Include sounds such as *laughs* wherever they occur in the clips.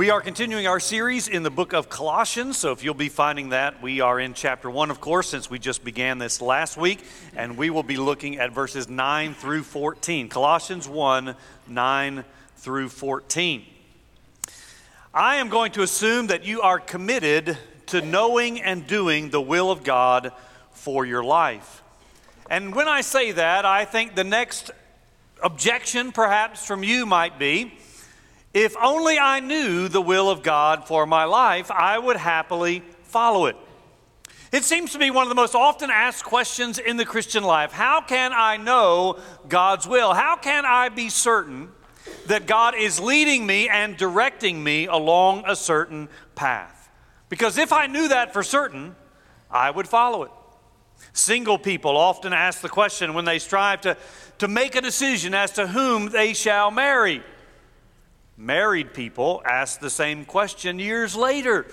We are continuing our series in the book of Colossians. So, if you'll be finding that, we are in chapter 1, of course, since we just began this last week. And we will be looking at verses 9 through 14. Colossians 1 9 through 14. I am going to assume that you are committed to knowing and doing the will of God for your life. And when I say that, I think the next objection, perhaps, from you might be if only I knew the will of God for my life, I would happily follow it. It seems to be one of the most often asked questions in the Christian life. How can I know God's will? How can I be certain that God is leading me and directing me along a certain path? Because if I knew that for certain, I would follow it. Single people often ask the question when they strive to, to make a decision as to whom they shall marry. Married people ask the same question years later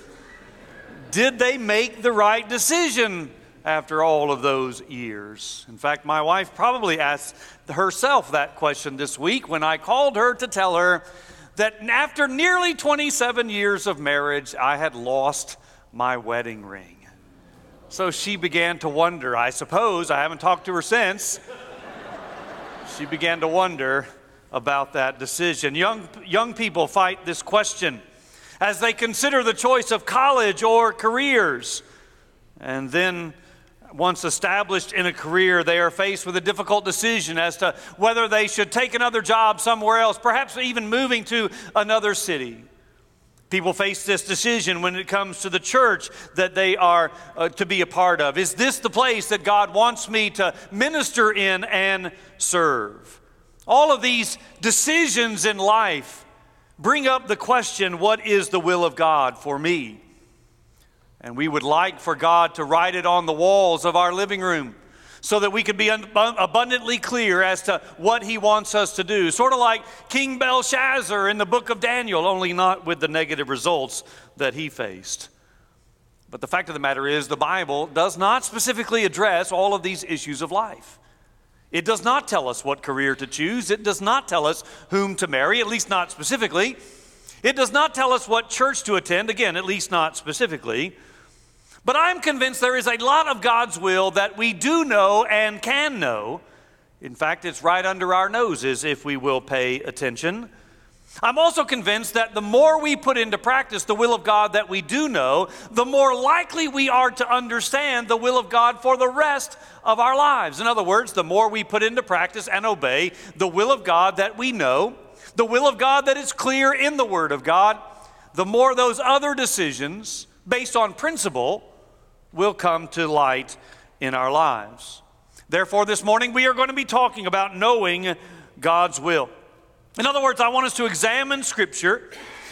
Did they make the right decision after all of those years? In fact, my wife probably asked herself that question this week when I called her to tell her that after nearly 27 years of marriage, I had lost my wedding ring. So she began to wonder. I suppose, I haven't talked to her since. She began to wonder about that decision. Young, young people fight this question as they consider the choice of college or careers. And then, once established in a career, they are faced with a difficult decision as to whether they should take another job somewhere else, perhaps even moving to another city. People face this decision when it comes to the church that they are uh, to be a part of. Is this the place that God wants me to minister in and serve? All of these decisions in life bring up the question what is the will of God for me? And we would like for God to write it on the walls of our living room so that we could be abundantly clear as to what he wants us to do. Sort of like King Belshazzar in the book of Daniel, only not with the negative results that he faced. But the fact of the matter is, the Bible does not specifically address all of these issues of life. It does not tell us what career to choose. It does not tell us whom to marry, at least not specifically. It does not tell us what church to attend, again, at least not specifically. But I'm convinced there is a lot of God's will that we do know and can know. In fact, it's right under our noses if we will pay attention. I'm also convinced that the more we put into practice the will of God that we do know, the more likely we are to understand the will of God for the rest of our lives. In other words, the more we put into practice and obey the will of God that we know, the will of God that is clear in the Word of God, the more those other decisions based on principle will come to light in our lives. Therefore, this morning we are going to be talking about knowing God's will. In other words, I want us to examine Scripture.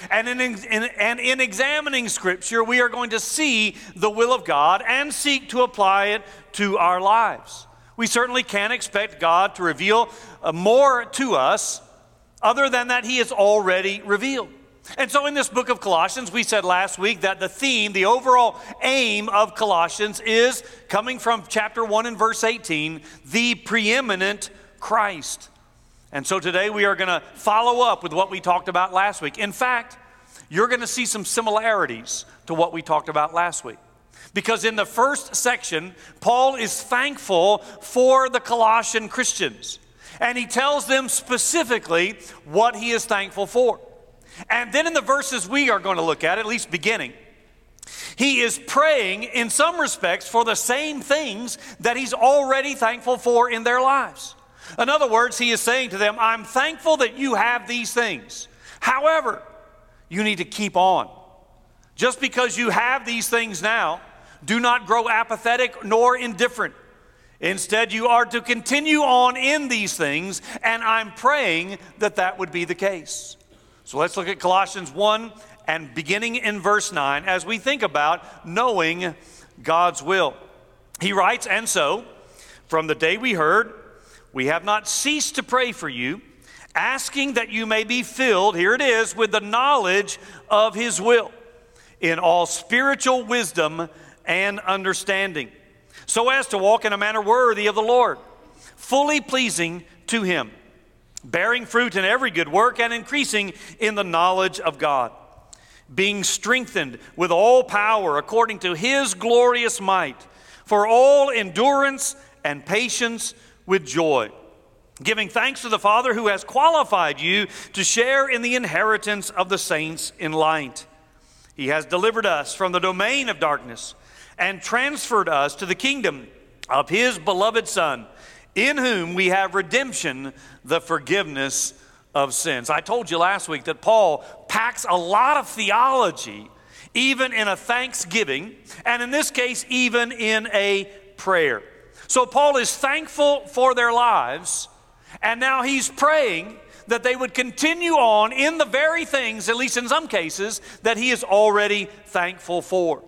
And in, in, and in examining Scripture, we are going to see the will of God and seek to apply it to our lives. We certainly can't expect God to reveal uh, more to us other than that He has already revealed. And so, in this book of Colossians, we said last week that the theme, the overall aim of Colossians is coming from chapter 1 and verse 18 the preeminent Christ. And so today we are going to follow up with what we talked about last week. In fact, you're going to see some similarities to what we talked about last week. Because in the first section, Paul is thankful for the Colossian Christians. And he tells them specifically what he is thankful for. And then in the verses we are going to look at, at least beginning, he is praying in some respects for the same things that he's already thankful for in their lives. In other words, he is saying to them, I'm thankful that you have these things. However, you need to keep on. Just because you have these things now, do not grow apathetic nor indifferent. Instead, you are to continue on in these things, and I'm praying that that would be the case. So let's look at Colossians 1 and beginning in verse 9 as we think about knowing God's will. He writes, And so, from the day we heard, we have not ceased to pray for you, asking that you may be filled, here it is, with the knowledge of His will in all spiritual wisdom and understanding, so as to walk in a manner worthy of the Lord, fully pleasing to Him, bearing fruit in every good work and increasing in the knowledge of God, being strengthened with all power according to His glorious might, for all endurance and patience with joy. Giving thanks to the Father who has qualified you to share in the inheritance of the saints in light. He has delivered us from the domain of darkness and transferred us to the kingdom of His beloved Son, in whom we have redemption, the forgiveness of sins. I told you last week that Paul packs a lot of theology, even in a thanksgiving, and in this case, even in a prayer. So Paul is thankful for their lives, and now he's praying that they would continue on in the very things, at least in some cases, that he is already thankful for.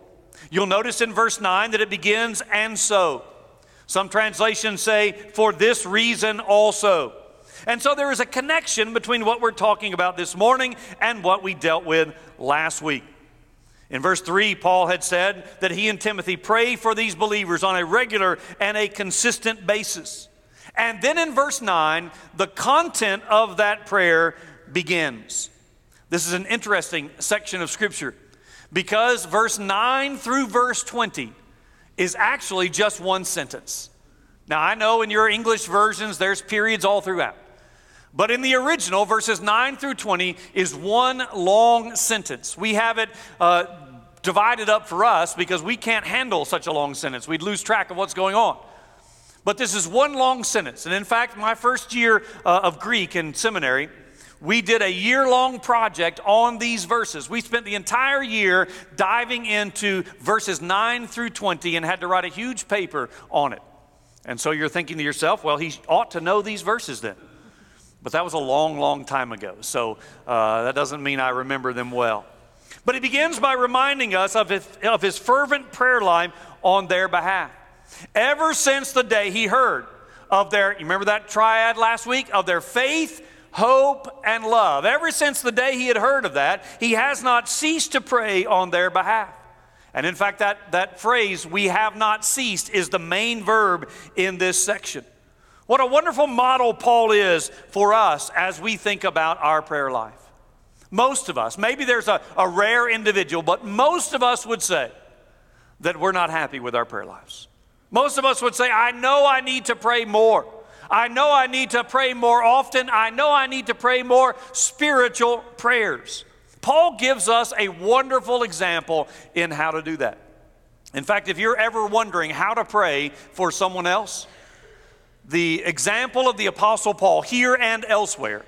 You'll notice in verse 9 that it begins, and so. Some translations say, for this reason also. And so there is a connection between what we're talking about this morning and what we dealt with last week. In verse 3, Paul had said that he and Timothy pray for these believers on a regular and a consistent basis. And then in verse 9, the content of that prayer begins. This is an interesting section of Scripture because verse 9 through verse 20 is actually just one sentence. Now, I know in your English versions there's periods all throughout. But in the original, verses 9 through 20 is one long sentence. We have it uh, divided up for us because we can't handle such a long sentence. We'd lose track of what's going on. But this is one long sentence. And in fact, my first year uh, of Greek in seminary, we did a year long project on these verses. We spent the entire year diving into verses 9 through 20 and had to write a huge paper on it. And so you're thinking to yourself, well, he ought to know these verses then. But that was a long, long time ago. So uh, that doesn't mean I remember them well. But he begins by reminding us of his, of his fervent prayer life on their behalf. Ever since the day he heard of their, you remember that triad last week? Of their faith, hope, and love. Ever since the day he had heard of that, he has not ceased to pray on their behalf. And in fact, that, that phrase, we have not ceased, is the main verb in this section. What a wonderful model Paul is for us as we think about our prayer life. Most of us, maybe there's a, a rare individual, but most of us would say that we're not happy with our prayer lives. Most of us would say, I know I need to pray more. I know I need to pray more often. I know I need to pray more spiritual prayers. Paul gives us a wonderful example in how to do that. In fact, if you're ever wondering how to pray for someone else, the example of the Apostle Paul here and elsewhere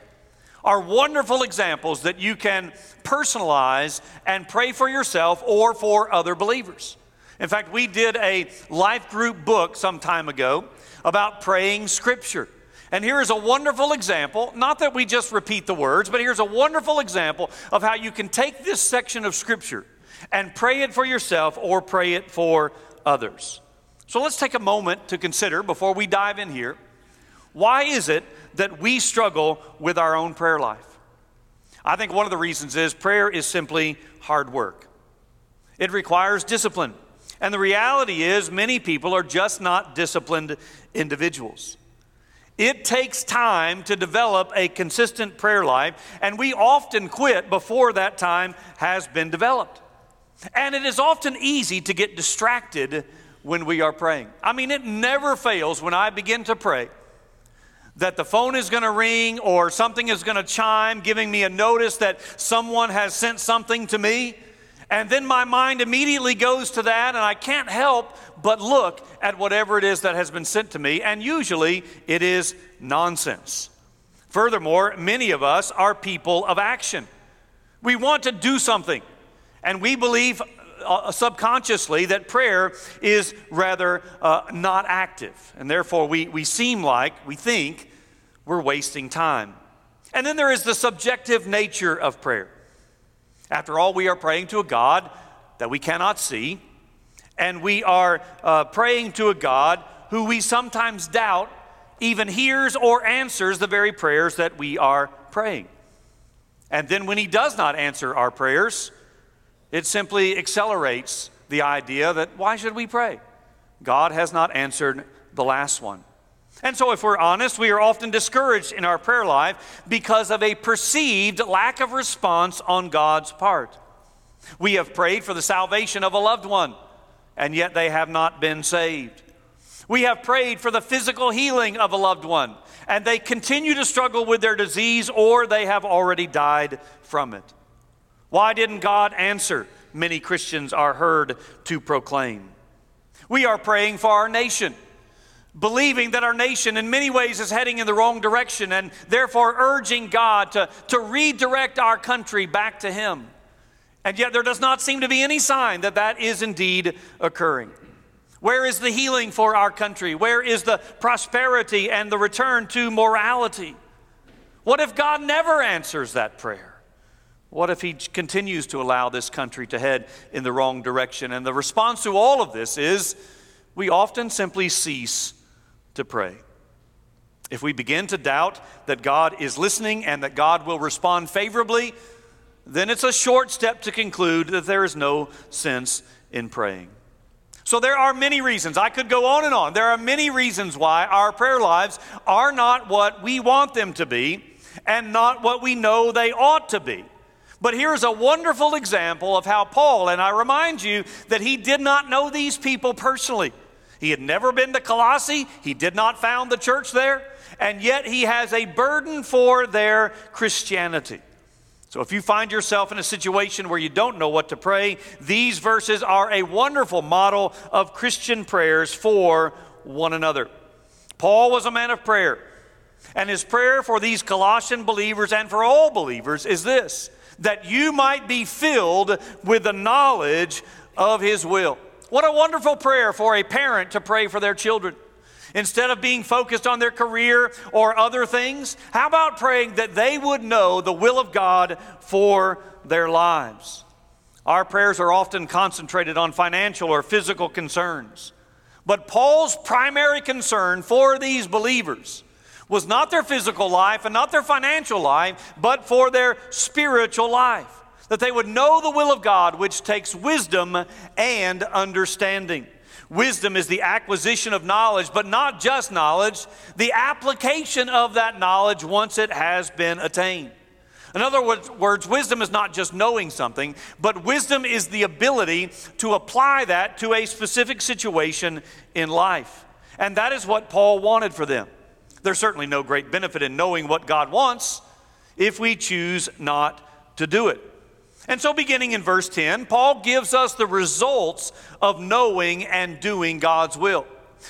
are wonderful examples that you can personalize and pray for yourself or for other believers. In fact, we did a life group book some time ago about praying scripture. And here is a wonderful example, not that we just repeat the words, but here's a wonderful example of how you can take this section of scripture and pray it for yourself or pray it for others. So let's take a moment to consider before we dive in here why is it that we struggle with our own prayer life? I think one of the reasons is prayer is simply hard work. It requires discipline. And the reality is, many people are just not disciplined individuals. It takes time to develop a consistent prayer life, and we often quit before that time has been developed. And it is often easy to get distracted when we are praying. I mean, it never fails when I begin to pray that the phone is going to ring or something is going to chime, giving me a notice that someone has sent something to me. And then my mind immediately goes to that, and I can't help but look at whatever it is that has been sent to me, and usually it is nonsense. Furthermore, many of us are people of action. We want to do something, and we believe uh, subconsciously that prayer is rather uh, not active, and therefore we, we seem like, we think, we're wasting time. And then there is the subjective nature of prayer. After all, we are praying to a God that we cannot see, and we are uh, praying to a God who we sometimes doubt even hears or answers the very prayers that we are praying. And then when He does not answer our prayers, it simply accelerates the idea that why should we pray? God has not answered the last one. And so, if we're honest, we are often discouraged in our prayer life because of a perceived lack of response on God's part. We have prayed for the salvation of a loved one, and yet they have not been saved. We have prayed for the physical healing of a loved one, and they continue to struggle with their disease or they have already died from it. Why didn't God answer? Many Christians are heard to proclaim. We are praying for our nation, believing that our nation in many ways is heading in the wrong direction and therefore urging God to, to redirect our country back to Him. And yet there does not seem to be any sign that that is indeed occurring. Where is the healing for our country? Where is the prosperity and the return to morality? What if God never answers that prayer? What if He continues to allow this country to head in the wrong direction? And the response to all of this is we often simply cease to pray. If we begin to doubt that God is listening and that God will respond favorably, then it's a short step to conclude that there is no sense in praying. So there are many reasons. I could go on and on. There are many reasons why our prayer lives are not what we want them to be and not what we know they ought to be. But here's a wonderful example of how Paul, and I remind you that he did not know these people personally. He had never been to Colossae, he did not found the church there, and yet he has a burden for their Christianity. So, if you find yourself in a situation where you don't know what to pray, these verses are a wonderful model of Christian prayers for one another. Paul was a man of prayer, and his prayer for these Colossian believers and for all believers is this that you might be filled with the knowledge of his will. What a wonderful prayer for a parent to pray for their children. Instead of being focused on their career or other things, how about praying that they would know the will of God for their lives? Our prayers are often concentrated on financial or physical concerns. But Paul's primary concern for these believers was not their physical life and not their financial life, but for their spiritual life. That they would know the will of God, which takes wisdom and understanding. Wisdom is the acquisition of knowledge, but not just knowledge, the application of that knowledge once it has been attained. In other words, wisdom is not just knowing something, but wisdom is the ability to apply that to a specific situation in life. And that is what Paul wanted for them. There's certainly no great benefit in knowing what God wants if we choose not to do it. And so, beginning in verse 10, Paul gives us the results of knowing and doing God's will.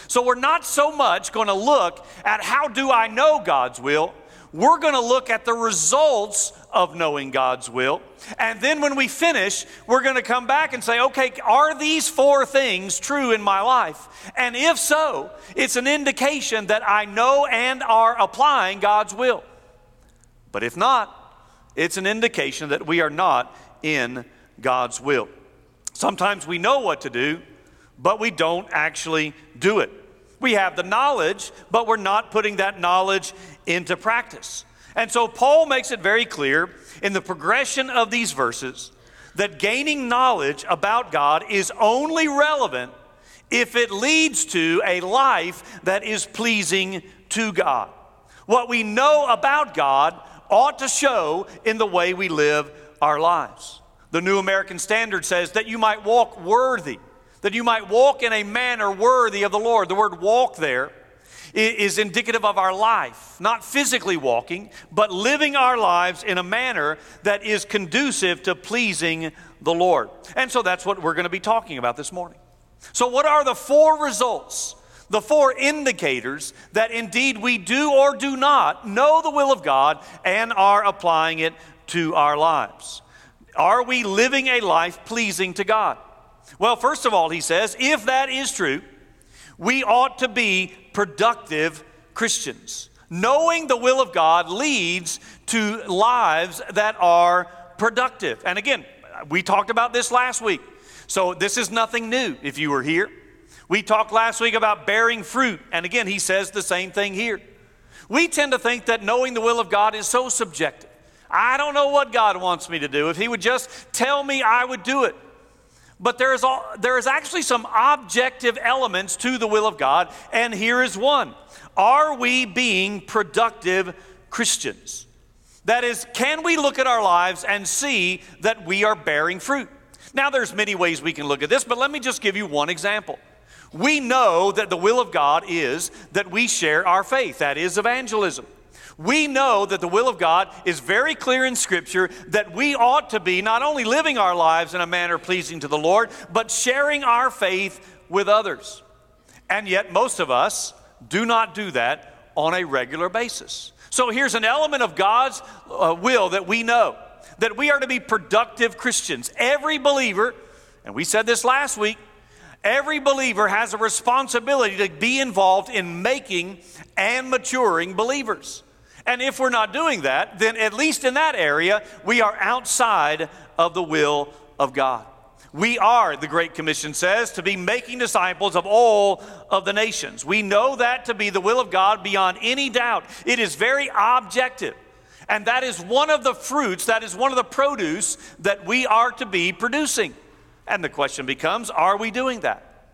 So, we're not so much going to look at how do I know God's will, we're going to look at the results of knowing God's will. And then when we finish, we're going to come back and say, okay, are these four things true in my life? And if so, it's an indication that I know and are applying God's will. But if not, it's an indication that we are not in God's will. Sometimes we know what to do, but we don't actually do it. We have the knowledge, but we're not putting that knowledge into practice. And so Paul makes it very clear in the progression of these verses that gaining knowledge about God is only relevant if it leads to a life that is pleasing to God. What we know about God ought to show in the way we live our lives. The New American Standard says that you might walk worthy, that you might walk in a manner worthy of the Lord. The word walk there is indicative of our life, not physically walking, but living our lives in a manner that is conducive to pleasing the Lord. And so that's what we're going to be talking about this morning. So, what are the four results, the four indicators that indeed we do or do not know the will of God and are applying it to our lives? Are we living a life pleasing to God? Well, first of all, he says, if that is true, we ought to be productive Christians. Knowing the will of God leads to lives that are productive. And again, we talked about this last week So this is nothing new if you were here. We talked last week about bearing fruit, and again, he says the same thing here. We tend to think that knowing the will of God is so subjective. I don't know what God wants me to do. If He would just tell me, I would do it. But there is, all, there is actually some objective elements to the will of God, and here is one. Are we being productive Christians? That is, can we look at our lives and see that we are bearing fruit? Now, there's many ways we can look at this, but let me just give you one example. We know that the will of God is that we share our faith, that is evangelism. We know that the will of God is very clear in Scripture that we ought to be not only living our lives in a manner pleasing to the Lord, but sharing our faith with others. And yet, most of us do not do that on a regular basis. So, here's an element of God's uh, will that we know that we are to be productive Christians. Every believer, and we said this last week, Every believer has a responsibility to be involved in making and maturing believers. And if we're not doing that, then at least in that area, we are outside of the will of God. We are, the Great Commission says, to be making disciples of all of the nations. We know that to be the will of God beyond any doubt. It is very objective. And that is one of the fruits, that is one of the produce that we are to be producing. And the question becomes are we doing that?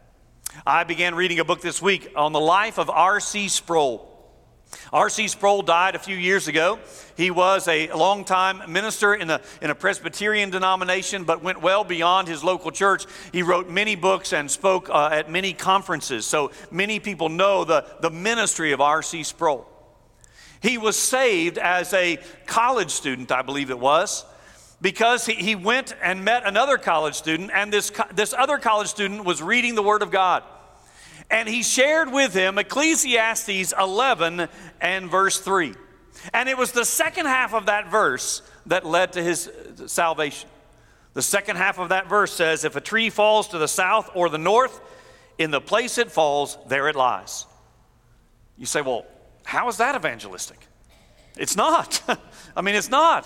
I began reading a book this week on the life of R.C. Sproul. R.C. Sproul died a few years ago. He was a longtime minister in a, in a Presbyterian denomination, but went well beyond his local church. He wrote many books and spoke uh, at many conferences, so many people know the, the ministry of R.C. Sproul. He was saved as a college student, I believe it was because he, he went and met another college student, and this, this other college student was reading the Word of God. And he shared with him Ecclesiastes 11 and verse 3. And it was the second half of that verse that led to his uh, salvation. The second half of that verse says, If a tree falls to the south or the north, in the place it falls, there it lies. You say, Well, how is that evangelistic? It's not. *laughs* I mean, it's not.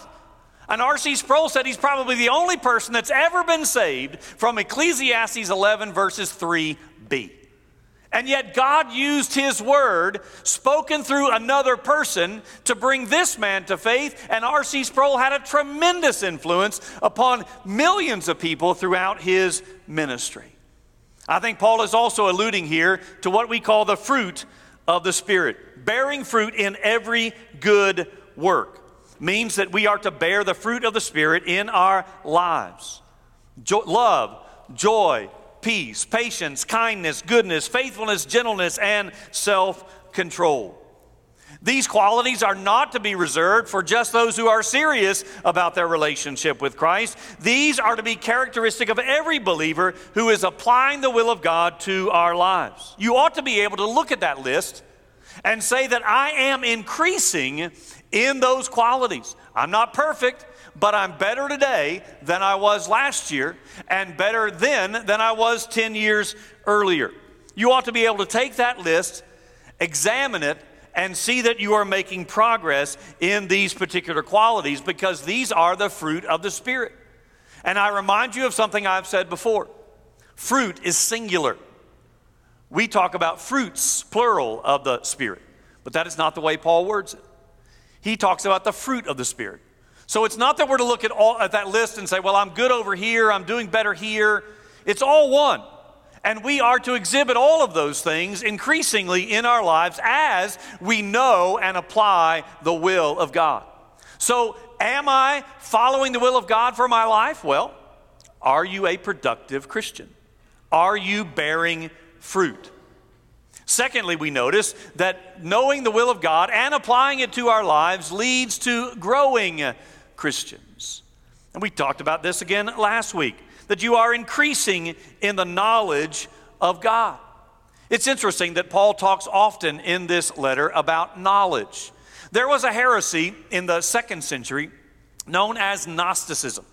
And R.C. Sproul said he's probably the only person that's ever been saved from Ecclesiastes 11, verses 3b. And yet, God used His word, spoken through another person, to bring this man to faith. And R.C. Sproul had a tremendous influence upon millions of people throughout his ministry. I think Paul is also alluding here to what we call the fruit of the Spirit, bearing fruit in every good work means that we are to bear the fruit of the Spirit in our lives jo- love, joy, peace, patience, kindness, goodness, faithfulness, gentleness, and self control. These qualities are not to be reserved for just those who are serious about their relationship with Christ. These are to be characteristic of every believer who is applying the will of God to our lives. You ought to be able to look at that list and say that I am increasing in those qualities. I'm not perfect, but I'm better today than I was last year, and better then than I was 10 years earlier. You ought to be able to take that list, examine it, and see that you are making progress in these particular qualities because these are the fruit of the Spirit. And I remind you of something I've said before fruit is singular. We talk about fruits, plural, of the Spirit, but that is not the way Paul words it he talks about the fruit of the Spirit. So it's not that we're to look at, all, at that list and say, well, I'm good over here, I'm doing better here. It's all one. And we are to exhibit all of those things increasingly in our lives as we know and apply the will of God. So, am I following the will of God for my life? Well, are you a productive Christian? Are you bearing fruit? Secondly, we notice that knowing the will of God and applying it to our lives leads to growing Christians. And we talked about this again last week that you are increasing in the knowledge of God. It's interesting that Paul talks often in this letter about knowledge. There was a heresy in the second century known as Gnosticism.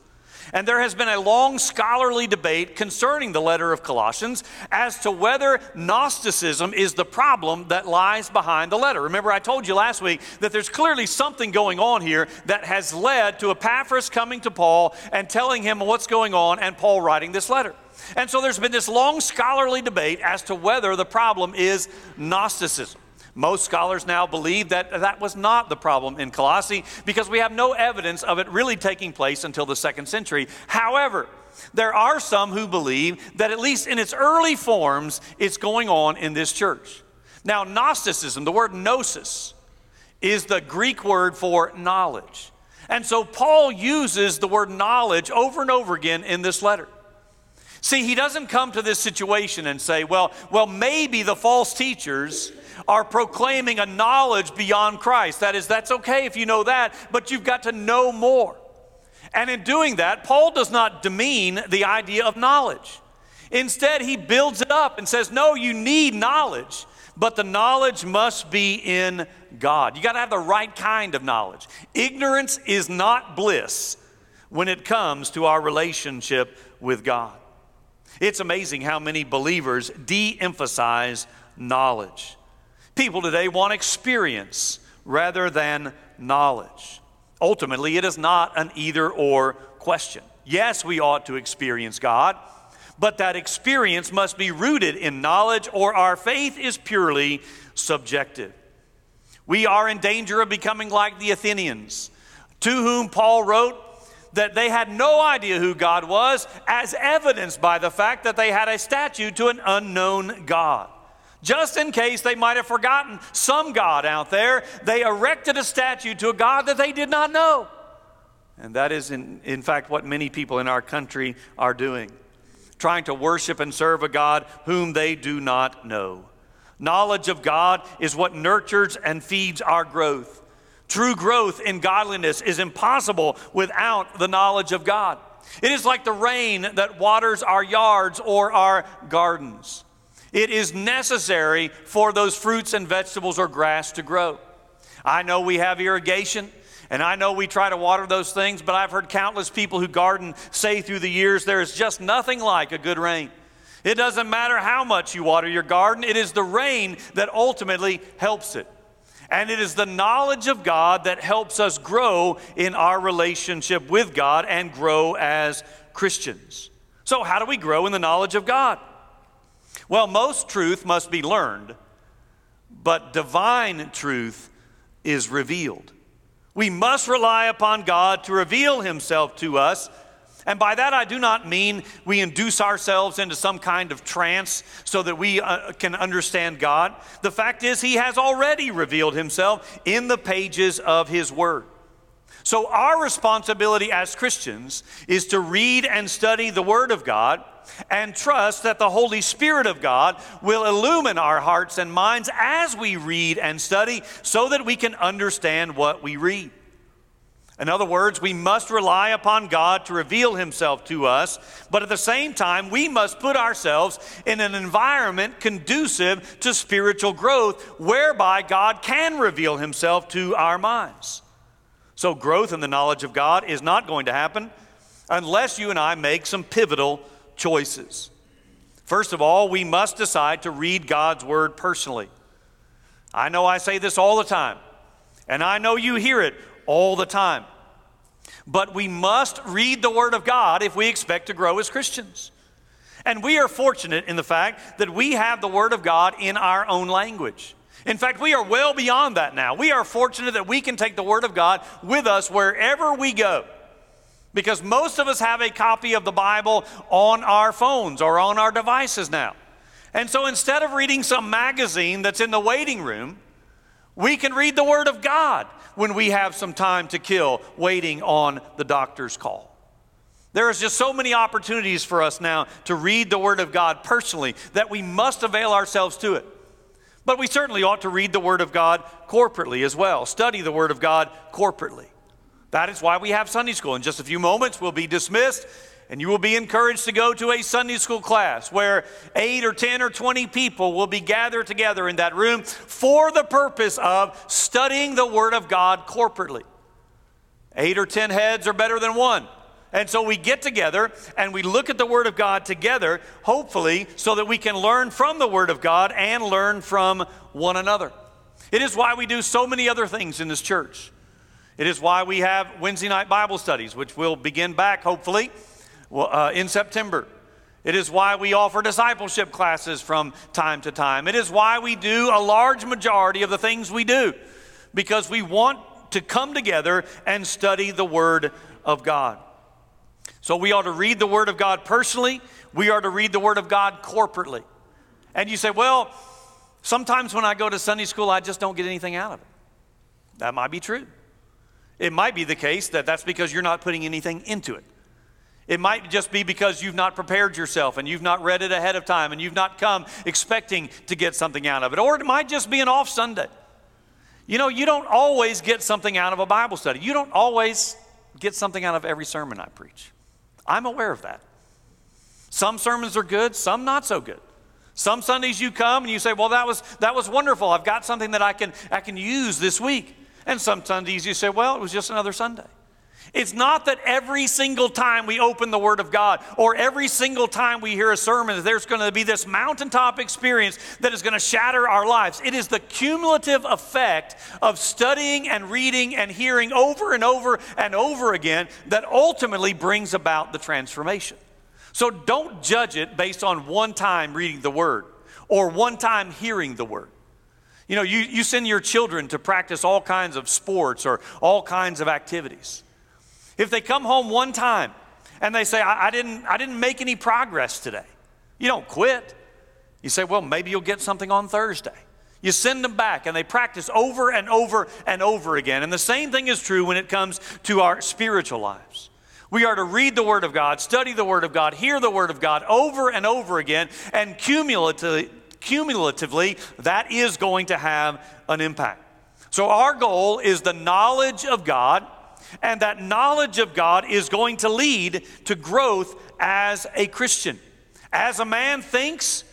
And there has been a long scholarly debate concerning the letter of Colossians as to whether Gnosticism is the problem that lies behind the letter. Remember, I told you last week that there's clearly something going on here that has led to Epaphras coming to Paul and telling him what's going on and Paul writing this letter. And so there's been this long scholarly debate as to whether the problem is Gnosticism. Most scholars now believe that that was not the problem in Colossae because we have no evidence of it really taking place until the second century. However, there are some who believe that at least in its early forms, it's going on in this church. Now, Gnosticism, the word gnosis, is the Greek word for knowledge. And so Paul uses the word knowledge over and over again in this letter. See, he doesn't come to this situation and say, well, well, maybe the false teachers are proclaiming a knowledge beyond Christ. That is, that's okay if you know that, but you've got to know more. And in doing that, Paul does not demean the idea of knowledge. Instead, he builds it up and says, No, you need knowledge, but the knowledge must be in God. You got to have the right kind of knowledge. Ignorance is not bliss when it comes to our relationship with God. It's amazing how many believers de emphasize knowledge. People today want experience rather than knowledge. Ultimately, it is not an either or question. Yes, we ought to experience God, but that experience must be rooted in knowledge, or our faith is purely subjective. We are in danger of becoming like the Athenians, to whom Paul wrote that they had no idea who God was, as evidenced by the fact that they had a statue to an unknown God. Just in case they might have forgotten some God out there, they erected a statue to a God that they did not know. And that is, in, in fact, what many people in our country are doing trying to worship and serve a God whom they do not know. Knowledge of God is what nurtures and feeds our growth. True growth in godliness is impossible without the knowledge of God. It is like the rain that waters our yards or our gardens. It is necessary for those fruits and vegetables or grass to grow. I know we have irrigation. And I know we try to water those things, but I've heard countless people who garden say through the years there is just nothing like a good rain. It doesn't matter how much you water your garden, it is the rain that ultimately helps it. And it is the knowledge of God that helps us grow in our relationship with God and grow as Christians. So, how do we grow in the knowledge of God? Well, most truth must be learned, but divine truth is revealed. We must rely upon God to reveal Himself to us. And by that, I do not mean we induce ourselves into some kind of trance so that we uh, can understand God. The fact is, He has already revealed Himself in the pages of His Word. So, our responsibility as Christians is to read and study the Word of God and trust that the Holy Spirit of God will illumine our hearts and minds as we read and study so that we can understand what we read. In other words, we must rely upon God to reveal Himself to us, but at the same time, we must put ourselves in an environment conducive to spiritual growth whereby God can reveal Himself to our minds. So, growth in the knowledge of God is not going to happen unless you and I make some pivotal choices. First of all, we must decide to read God's Word personally. I know I say this all the time, and I know you hear it all the time. But we must read the Word of God if we expect to grow as Christians. And we are fortunate in the fact that we have the Word of God in our own language. In fact, we are well beyond that now. We are fortunate that we can take the Word of God with us wherever we go because most of us have a copy of the Bible on our phones or on our devices now. And so instead of reading some magazine that's in the waiting room, we can read the Word of God when we have some time to kill waiting on the doctor's call. There is just so many opportunities for us now to read the Word of God personally that we must avail ourselves to it. But we certainly ought to read the Word of God corporately as well, study the Word of God corporately. That is why we have Sunday school. In just a few moments, we'll be dismissed, and you will be encouraged to go to a Sunday school class where eight or 10 or 20 people will be gathered together in that room for the purpose of studying the Word of God corporately. Eight or 10 heads are better than one. And so we get together and we look at the Word of God together, hopefully, so that we can learn from the Word of God and learn from one another. It is why we do so many other things in this church. It is why we have Wednesday night Bible studies, which will begin back hopefully uh, in September. It is why we offer discipleship classes from time to time. It is why we do a large majority of the things we do, because we want to come together and study the Word of God. So we ought to read the Word of God personally, we are to read the Word of God corporately. And you say, well, sometimes when I go to Sunday school, I just don't get anything out of it. That might be true. It might be the case that that's because you're not putting anything into it. It might just be because you've not prepared yourself and you've not read it ahead of time and you've not come expecting to get something out of it. Or it might just be an off Sunday. You know, you don't always get something out of a Bible study. You don't always get something out of every sermon I preach. I'm aware of that. Some sermons are good, some not so good. Some Sundays you come and you say, "Well, that was that was wonderful. I've got something that I can I can use this week." And some Sundays you say, "Well, it was just another Sunday." It's not that every single time we open the Word of God or every single time we hear a sermon, that there's going to be this mountaintop experience that is going to shatter our lives. It is the cumulative effect of studying and reading and hearing over and over and over again that ultimately brings about the transformation. So don't judge it based on one time reading the Word or one time hearing the Word. You know, you, you send your children to practice all kinds of sports or all kinds of activities. If they come home one time and they say, I, I, didn't, I didn't make any progress today, you don't quit. You say, well, maybe you'll get something on Thursday. You send them back and they practice over and over and over again. And the same thing is true when it comes to our spiritual lives. We are to read the Word of God, study the Word of God, hear the Word of God over and over again, and cumulatively, cumulatively that is going to have an impact. So, our goal is the knowledge of God and that knowledge of God is going to lead to growth as a Christian. As a man thinks,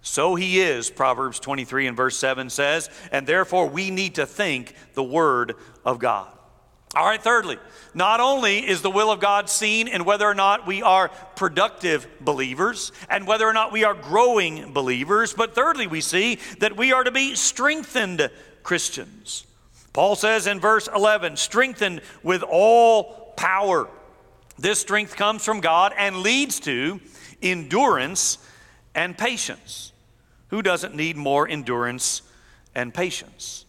so he is, Proverbs 23 and verse 7 says, and therefore we need to think the Word of God. All right, thirdly, not only is the will of God seen in whether or not we are productive believers and whether or not we are growing believers, but thirdly, we see that we are to be strengthened Christians. Paul says in verse 11, strengthened with all power. This strength comes from God and leads to endurance and patience. Who doesn't need more endurance and patience?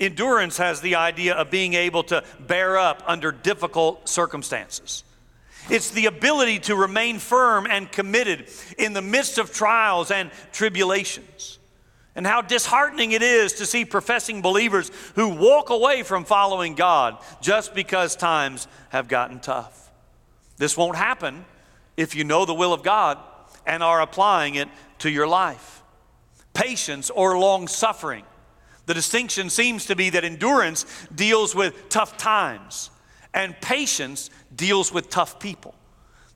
Endurance has the idea of being able to bear up under difficult circumstances. It's the ability to remain firm and committed in the midst of trials and tribulations and how disheartening it is to see professing believers who walk away from following God just because times have gotten tough. This won't happen if you know the will of God and are applying it to your life. Patience or long suffering. The distinction seems to be that endurance deals with tough times and patience deals with tough people.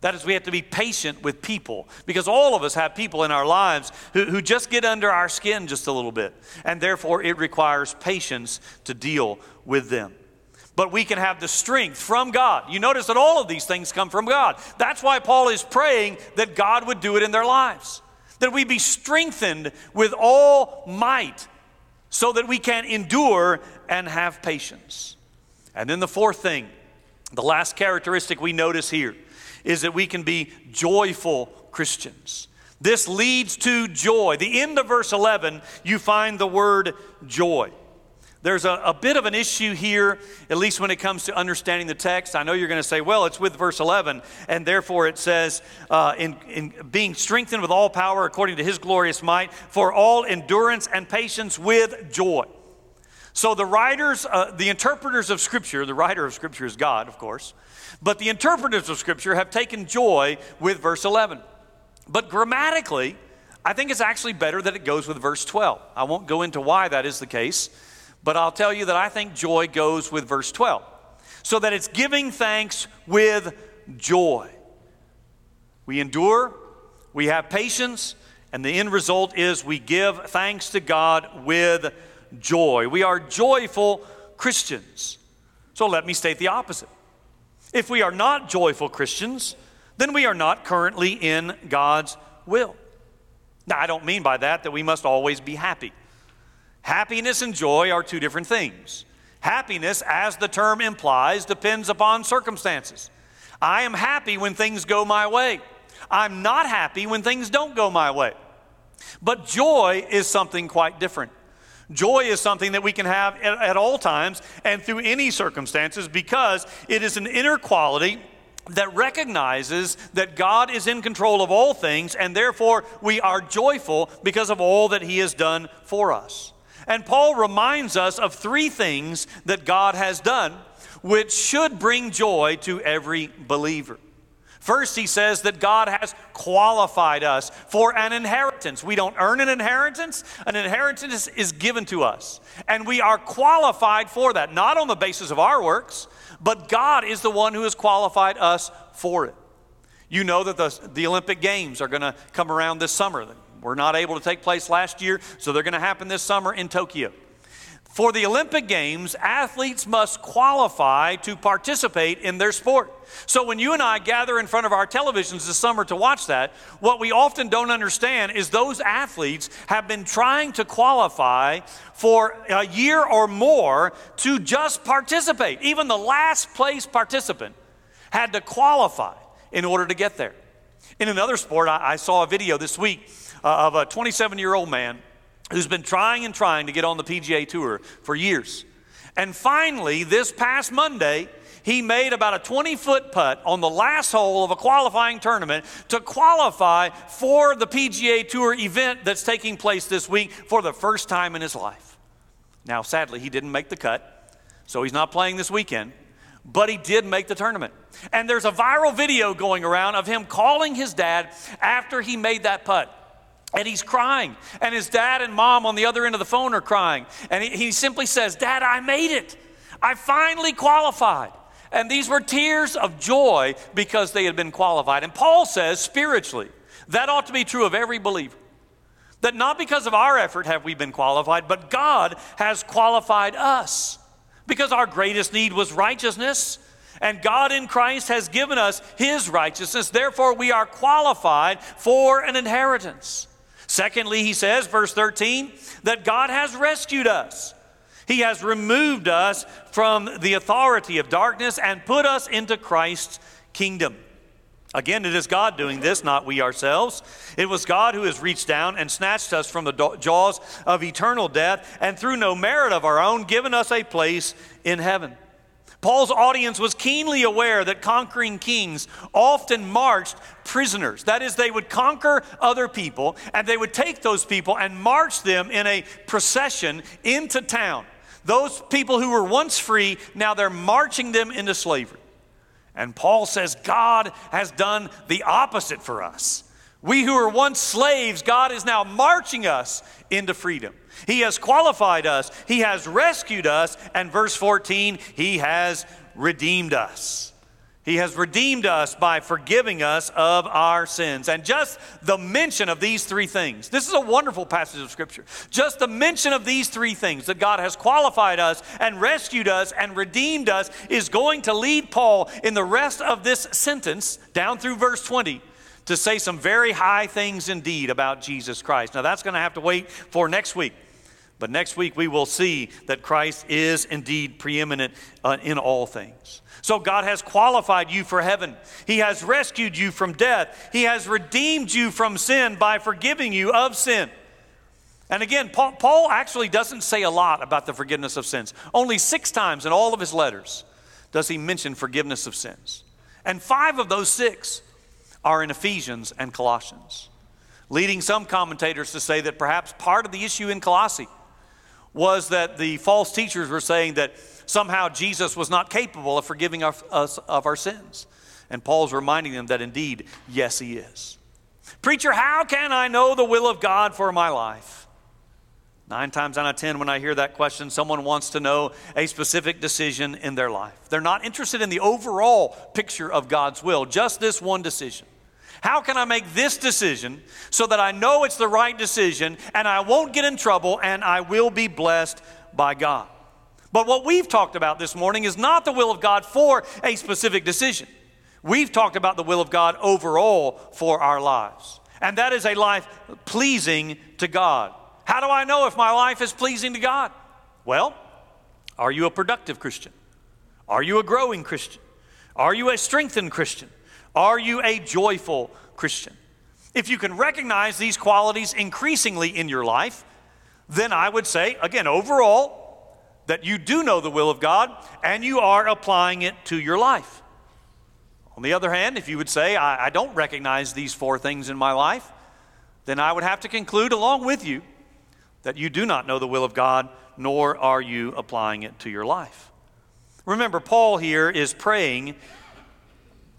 That is, we have to be patient with people because all of us have people in our lives who, who just get under our skin just a little bit. And therefore, it requires patience to deal with them. But we can have the strength from God. You notice that all of these things come from God. That's why Paul is praying that God would do it in their lives, that we be strengthened with all might so that we can endure and have patience. And then the fourth thing, the last characteristic we notice here is that we can be joyful Christians. This leads to joy. The end of verse 11, you find the word joy. There's a, a, bit of an issue here, at least when it comes to understanding the text. I know you're going to say, well, it's with verse 11, and therefore it says, uh, in, in being strengthened with all power according to his glorious might, for all endurance and patience with joy. So the writers, uh, the interpreters of Scripture, the writer of Scripture is God, of course, but the interpreters of Scripture have taken joy with verse 11. But grammatically, I think it's actually better that it goes with verse 12. I won't go into why that is the case, but I'll tell you that I think joy goes with verse 12. So that it's giving thanks with joy. We endure, we have patience, and the end result is we give thanks to God with joy. We are joyful Christians. So let me state the opposite. If we are not joyful Christians, then we are not currently in God's will. Now, I don't mean by that that we must always be happy. Happiness and joy are two different things. Happiness, as the term implies, depends upon circumstances. I am happy when things go my way. I'm not happy when things don't go my way. But joy is something quite different. Joy is something that we can have at, at, all times and through any circumstances because it is an inner quality that recognizes that God is in control of all things and therefore we are joyful because of all that He has done for us. And Paul reminds us of three things that God has done which should bring joy to every believer. First, he says that God has qualified us for an inheritance. We don't earn an inheritance, an inheritance is given to us. And we are qualified for that, not on the basis of our works, but God is the one who has qualified us for it. You know that the, the Olympic Games are going to come around this summer. We're not able to take place last year, so they're going to happen this summer in Tokyo. For the Olympic Games, athletes must qualify to participate in their sport. So when you and I gather in front of our televisions this summer to watch that, what we often don't understand is those athletes have been trying to qualify for a year or more to just participate. Even the last place participant had to qualify in order to get there. In another sport, I, I saw a video this week uh, of a 27 year old man who's been trying and trying to get on the PGA Tour for years. And finally, this past Monday, he made about a 20 foot putt on the last hole of a qualifying tournament to qualify for the PGA Tour event that's taking place this week for the first time in his life. Now, sadly, he didn't make the cut, so he's not playing this weekend, but he did make the tournament. And there's a viral video going around of him calling his dad after he made that putt. And he's crying. And his dad and mom on the other end of the phone are crying. And he, he simply says, Dad, I made it. I finally qualified. And these were tears of joy because they had been qualified. And Paul says, spiritually, that ought to be true of every believer. That not because of our effort have we been qualified, but God has qualified us. Because our greatest need was righteousness, and God in Christ has given us His righteousness. Therefore, we are qualified for an inheritance. Secondly, he says, verse 13, that God has rescued us. He has removed us from the authority of darkness and put us into Christ's kingdom. Again, it is God doing this, not we ourselves. It was God who has reached down and snatched us from the jaws of eternal death and through no merit of our own given us a place in heaven. Paul's audience was keenly aware that conquering kings often marched prisoners. That is, they would conquer other people and they would take those people and march them in a procession into town. Those people who were once free, now they're marching them into slavery. And Paul says God has done the opposite for us. We who were once slaves, God is now marching us into freedom. He has qualified us, He has rescued us, and verse 14, He has redeemed us. He has redeemed us by forgiving us of our sins. And just the mention of these three things, this is a wonderful passage of Scripture. Just the mention of these three things that God has qualified us and rescued us and redeemed us is going to lead Paul in the rest of this sentence down through verse 20 to say some very high things indeed about Jesus Christ. Now, that's going to have to wait for next week. But next week we will see that Christ is indeed preeminent uh, in all things. So God has qualified you for heaven. He has rescued you from death. He has redeemed you from sin by forgiving you of sin. And again, Paul, Paul actually doesn't say a lot about the forgiveness of sins. Only six times in all of his letters does he mention forgiveness of sins. And five of those six are in Ephesians and Colossians, leading some commentators to say that perhaps part of the issue in Colossae was that the false teachers were saying that somehow Jesus was not capable of forgiving us of our sins. And Paul's reminding them that indeed, yes, he is. Preacher, how can I know the will of God for my life? Nine times out of ten, when I hear that question, someone wants to know a specific decision in their life. They're not interested in the overall picture of God's will, just this one decision. How can I make this decision so that I know it's the right decision and I won't get in trouble and I will be blessed by God? But what we've talked about this morning is not the will of God for a specific decision. We've talked about the will of God overall for our lives. And that is a life pleasing to God. How do I know if my life is pleasing to God? Well, are you a productive Christian? Are you a growing Christian? Are you a strengthened Christian? Are you a joyful Christian? If you can recognize these qualities increasingly in your life, then I would say, again, overall, that you do know the will of God and you are applying it to your life. On the other hand, if you would say, I, I, don't recognize these four things in my life, then I would have to conclude along with you that you do not know the will of God, nor are you applying it to your life. Remember, Paul here is praying,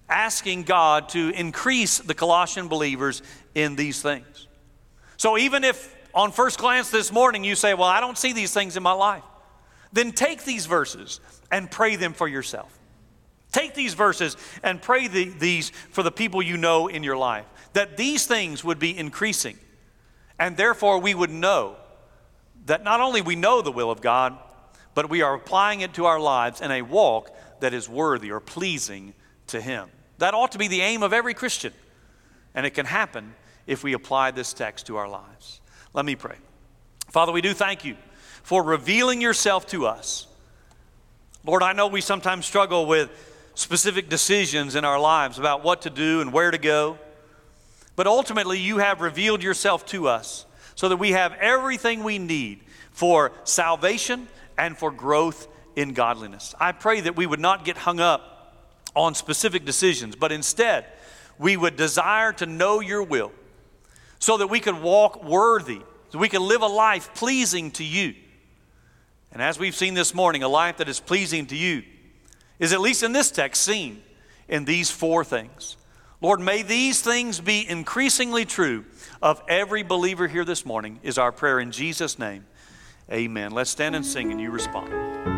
asking God to increase the Colossian believers in these things. So even if on first glance this morning you say, Well, I don't see these things in my life, then take these verses and pray them for yourself. Take these verses and pray the, these for the people you know in your life, that these things would be increasing. And therefore, we would know that not only we know the will of God, but we are applying it to our lives in a walk that is worthy or pleasing to Him. That ought to be the aim of every Christian. And it can happen if we apply this text to our lives. Let me pray. Father, we do thank you for revealing yourself to us. Lord, I know we sometimes struggle with specific decisions in our lives about what to do and where to go. But ultimately, you have revealed yourself to us so that we have everything we need for salvation and for growth in godliness. I pray that we would not get hung up on specific decisions, but instead, we would desire to know your will so that we could walk worthy, so we could live a life pleasing to you. And as we've seen this morning, a life that is pleasing to you is, at least in this text, seen in these four things. Lord, may these things be increasingly true of every believer here this morning, is our prayer in Jesus' name. Amen. Let's stand and sing and you respond.